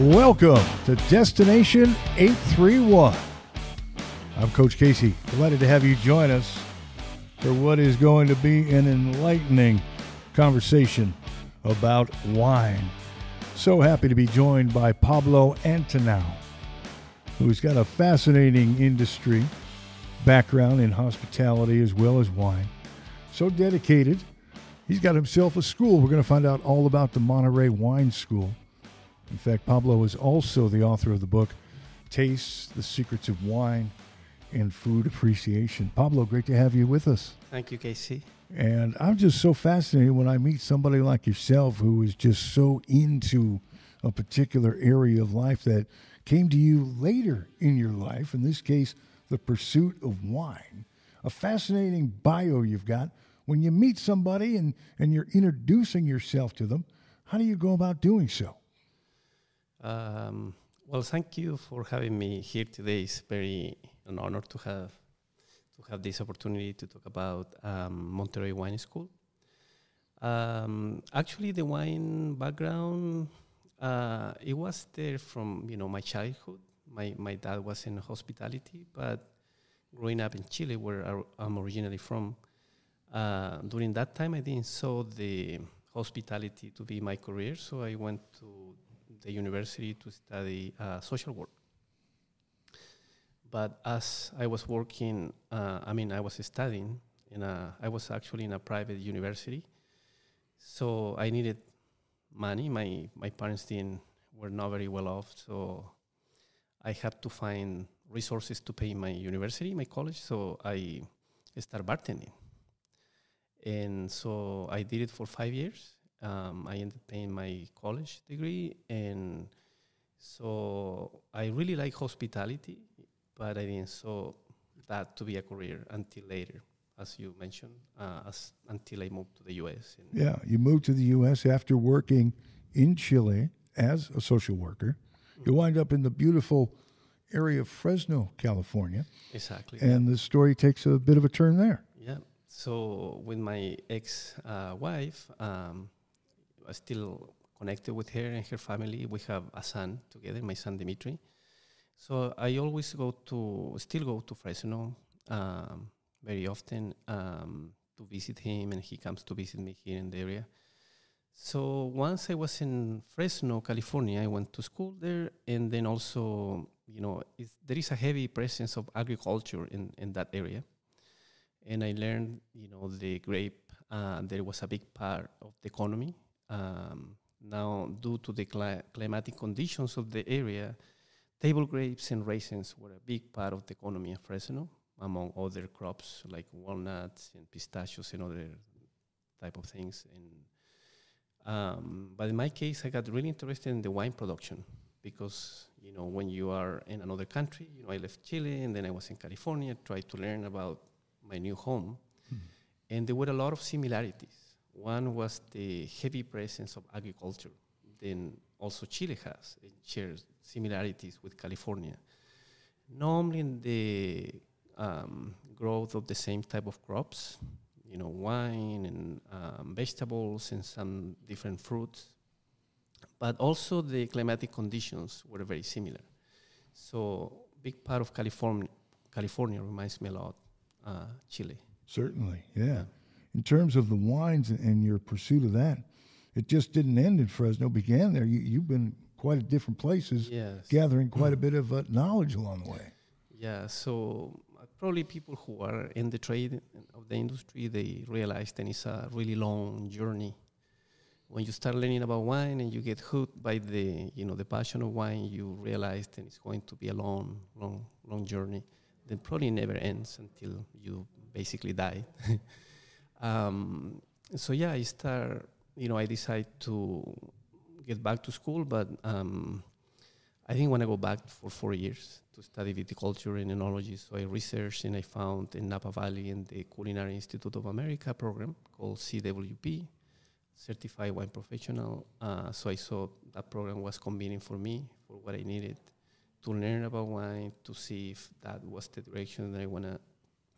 Welcome to Destination 831. I'm Coach Casey. Delighted to have you join us for what is going to be an enlightening conversation about wine. So happy to be joined by Pablo Antonau, who's got a fascinating industry background in hospitality as well as wine. So dedicated. He's got himself a school. We're going to find out all about the Monterey Wine School. In fact, Pablo is also the author of the book Tastes the Secrets of Wine and Food Appreciation. Pablo, great to have you with us. Thank you, Casey. And I'm just so fascinated when I meet somebody like yourself who is just so into a particular area of life that came to you later in your life, in this case, the pursuit of wine. A fascinating bio you've got. When you meet somebody and, and you're introducing yourself to them, how do you go about doing so? Um, well, thank you for having me here today. It's very an honor to have to have this opportunity to talk about um, Monterey Wine School. Um, actually, the wine background uh, it was there from you know my childhood. My my dad was in hospitality, but growing up in Chile, where I'm originally from, uh, during that time I didn't saw the hospitality to be my career, so I went to the university to study uh, social work. But as I was working, uh, I mean, I was studying in a, I was actually in a private university, so I needed money. My my parents didn't were not very well off, so I had to find resources to pay my university, my college. So I started bartending, and so I did it for five years, um, I ended paying my college degree, and so I really like hospitality, but I didn't saw that to be a career until later, as you mentioned, uh, as until I moved to the U.S. yeah, you moved to the U.S. after working in Chile as a social worker. Mm-hmm. You wind up in the beautiful area of Fresno, California. Exactly. And yeah. the story takes a bit of a turn there. Yeah. So with my ex-wife, uh, um, still connected with her and her family. We have a son together, my son Dimitri. So I always go to, still go to Fresno um, very often um, to visit him, and he comes to visit me here in the area. So once I was in Fresno, California, I went to school there, and then also, you know, there is a heavy presence of agriculture in, in that area. And I learned, you know, the grape, uh, there was a big part of the economy um, now, due to the cli- climatic conditions of the area, table grapes and raisins were a big part of the economy of Fresno, among other crops like walnuts and pistachios and other type of things. And um, but in my case, I got really interested in the wine production because you know when you are in another country, you know I left Chile and then I was in California, tried to learn about my new home, mm-hmm. and there were a lot of similarities one was the heavy presence of agriculture. Then also Chile has shares similarities with California. Normally, in the um, growth of the same type of crops, you know, wine and um, vegetables and some different fruits, but also the climatic conditions were very similar. So, big part of California, California reminds me a lot uh, Chile. Certainly, yeah. yeah in terms of the wines and your pursuit of that, it just didn't end in Fresno. It began there. You, have been quite at different places, yes. gathering quite a bit of uh, knowledge along the way. Yeah. So uh, probably people who are in the trade of the industry, they realize that it's a really long journey. When you start learning about wine and you get hooked by the you know the passion of wine, you realize that it's going to be a long, long, long journey. Then probably never ends until you basically die. Um, so yeah, I start. You know, I decide to get back to school, but um, I didn't want to go back for four years to study viticulture and enology. So I researched and I found in Napa Valley in the Culinary Institute of America program called CWP, Certified Wine Professional. Uh, so I saw that program was convenient for me for what I needed to learn about wine, to see if that was the direction that I want to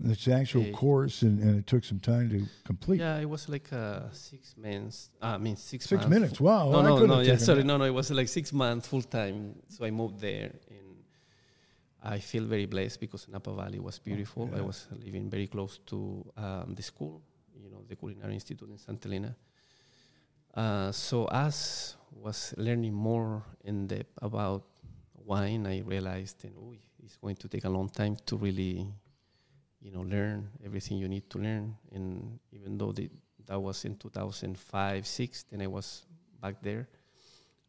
It's the actual Eh, course, and, and it took some time to complete. Yeah, it was like uh, six months. I mean, six, Six months. minutes. Wow. No, I no, no. Yeah, sorry. that. No, no. It was like six months full time. So I moved there, and I feel very blessed because Napa Valley was beautiful. yeah. I was living very close to um, the school, you know, the Culinary Institute in Santa Elena. Uh, so as was learning more in depth about wine, I realized, and oh, it's going to take a long time to really, you know, learn everything you need to learn. And even though the, that was in 2005, six, then I was back there.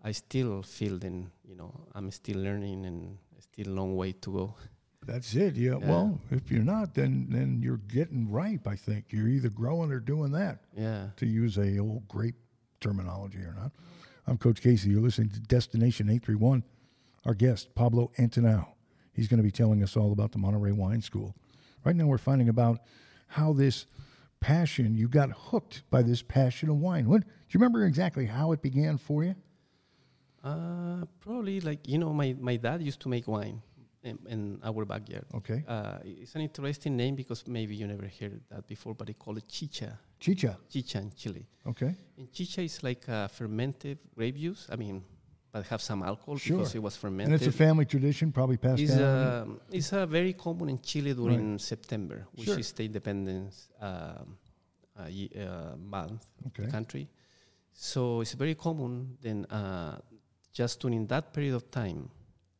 I still feel then, you know, I'm still learning and still a long way to go. That's it. Yeah. Yeah. Well, if you're not, then then you're getting ripe. I think you're either growing or doing that. Yeah. To use a old grape terminology or not. I'm Coach Casey. You're listening to Destination 831. Our guest Pablo Antonau. He's going to be telling us all about the Monterey Wine School. Right now, we're finding about how this passion you got hooked by this passion of wine. When do you remember exactly how it began for you? Uh, probably like, you know, my, my dad used to make wine in, in our backyard. Okay, Uh, it's an interesting name because maybe you never heard that before, but they call it chicha. chicha. Chicha in Chile. Okay, And chicha is like a fermented grape juice. I mean, but have some alcohol Sure. because it was fermented. and it's a family tradition, probably passed It's, down. um, it's uh, very common in Chile during September, which Sure. is the independence uh, uh, month of okay, the country. So it's very common. Then uh, just during that period of time,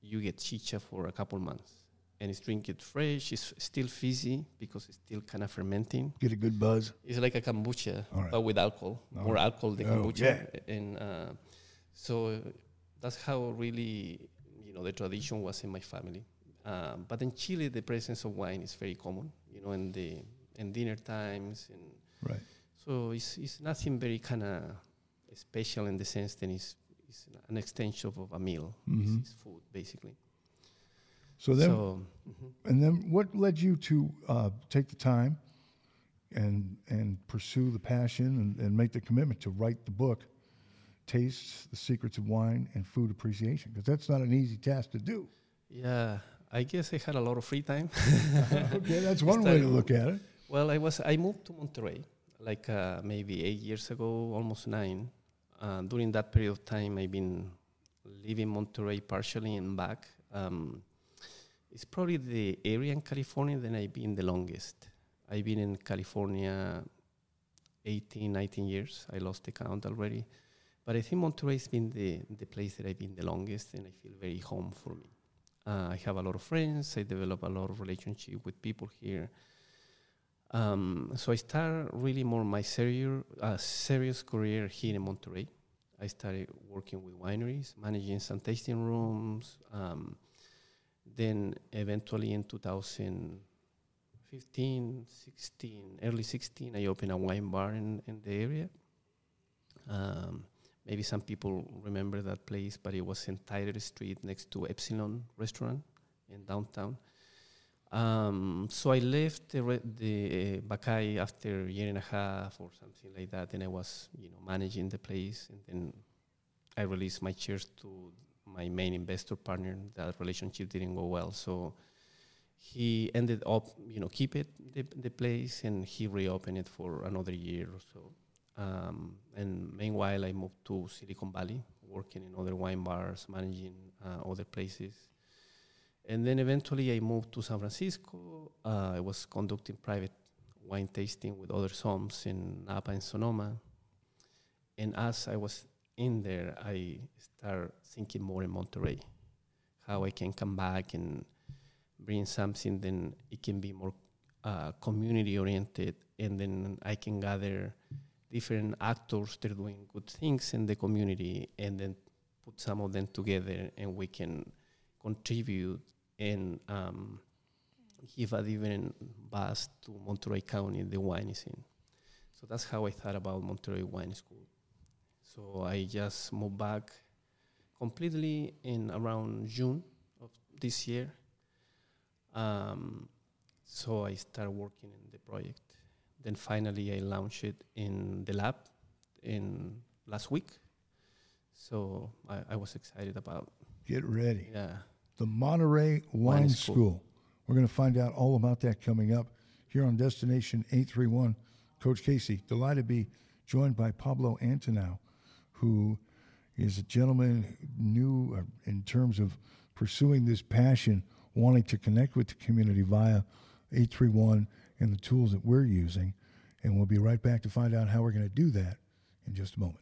you get chicha for a couple months, and it's drink it fresh. It's still fizzy because it's still kind of fermenting. get a good buzz. It's like a kombucha, right. but with alcohol, All more right. alcohol than Oh, kombucha. yeah. And uh, so uh, that's how really, you know, the tradition was in my family. Um, but in Chile, the presence of wine is very common, you know, in the in dinner times, and Right. so it's it's nothing very kind of special in the sense that it's, it's an extension of a meal. Mhm. It's, it's food basically. So then, so mhm. and then, what led you to uh, take the time and and pursue the passion and, and make the commitment to write the book, "Tastes: The Secrets of Wine and Food Appreciation"? Because that's not an easy task to do. yeah, I guess I had a lot of free time. okay, that's one way to look at it. Well, I was I moved to Monterey like uh, maybe eight years ago, almost nine. Uh, during that period of time, I've been living Monterey partially and back. Um, it's probably the area in California that I've been the longest. I've been in California 18, 19 years. I lost the count already. But I think Monterey has been the, the place that I've been the longest and I feel very home for me. Uh, I have a lot of friends. I develop a lot of relationship with people here. Um, so I started really more my serious, uh, serious career here in Monterey. I started working with wineries, managing some tasting rooms. Um, then eventually in 2015, 16, early 16, I opened a wine bar in, in the area. Um, maybe some people remember that place, but it was in Tyler Street next to Epsilon Restaurant in downtown. Um, so I left the, re- the uh, after a year and a half or something like that, and I was, you know, managing the place. And then I released my shares to my main investor partner. That relationship didn't go well, so he ended up, you know, keep it the, the place, and he reopened it for another year or so. Um, and meanwhile, I moved to Silicon Valley, working in other wine bars, managing uh, other places. And then eventually I moved to San Francisco. Uh, I was conducting private wine tasting with other somms in Napa and Sonoma. And as I was in there, I started thinking more in Monterey, how I can come back and bring something, then it can be more uh, community oriented, and then I can gather different actors they're doing good things in the community, and then put some of them together, and we can contribute and um, give a different buzz to Monterey County, the wine scene. So that's how I thought about Monterey Wine School. So I just moved back completely in around June of this year. Um, so I started working in the project. Then finally I launched it in the lab in last week. So I, I was excited about Get ready. yeah. The Monterey Wine, Wine School. School. We're going to find out all about that coming up here on Destination 831. Coach Casey, delighted to be joined by Pablo Antonau, who is a gentleman new uh, in terms of pursuing this passion, wanting to connect with the community via 831 and the tools that we're using. And we'll be right back to find out how we're going to do that in just a moment.